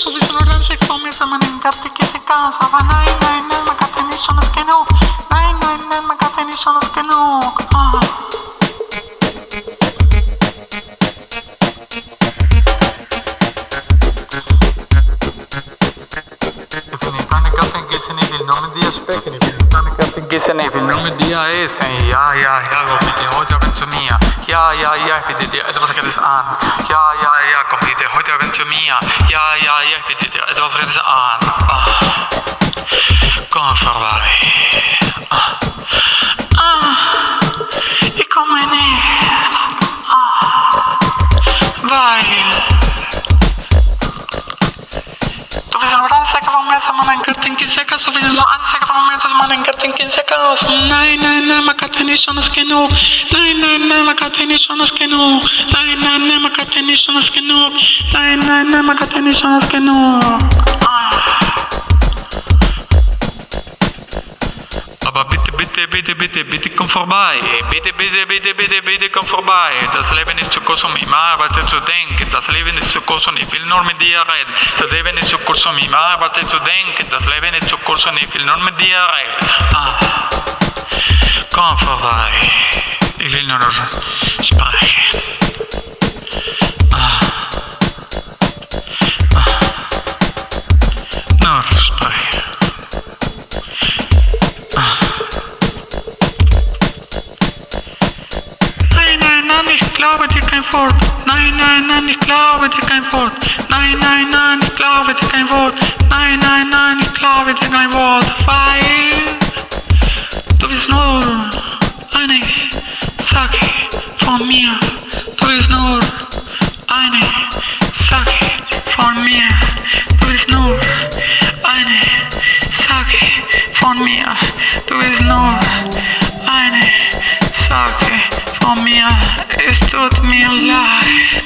Solucionar se comienza manencarte que se cansa. Van a ir, no hay nada más que tenéis son las que no. No hay nada más que tenéis son las que no. ਕਿਸੇ ਨੇ ਵੀ ਨੂੰ ਦਿਆ ਏ ਸਹੀ ਯਾ ਯਾ ਯਾ ਗੋਪੀ ਤੇ ਹੋ ਜਾ ਬਚਨੀਆ ਯਾ ਯਾ ਯਾ ਕਿ ਤੇ ਅਦਵਰ ਕਦਸ ਆਨ ਯਾ ਯਾ ja, komt niet, heute bent u mia. Ja, ja, ja, ik bedoel, het, het was er ze aan. Ah. Kom voor ah. ah. ik kom mij niet. Waar? Toch is er wel aanzeggen van mensen, man, en kut in kinsekken. Zo is er wel aanzeggen van mensen, man, en kut in kinsekken. Nee, nee, nee. Kann nicht es genug. Nein, nein, nein, man kann nicht es genug. Nein, nein, nein, man kann nicht es genug. Nein, nein, nein, man kann nicht es genug. Aber bitte, bitte, bitte, bitte, bitte komm vorbei. Bitte, bitte, bitte, bitte, bitte komm vorbei. Das Leben ist zu kurz, um immer weiter zu denken. Das Leben ist zu kurz und ich will nur mit dir reden. Das Leben ist zu kurz, um immer weiter zu denken. Das Leben ist zu kurz und ich will nur mit dir reden. Ah. Will nur sprechen. Ah. Ah. Nur sprechen. Nein, nein, nein, ich glaube dir kein Wort. Nein, nein, nein, ich bist nur eine Sache von mir. Du bist nur eine Sache von mir. Du bist nur eine Sache von mir. Es tut mir leid.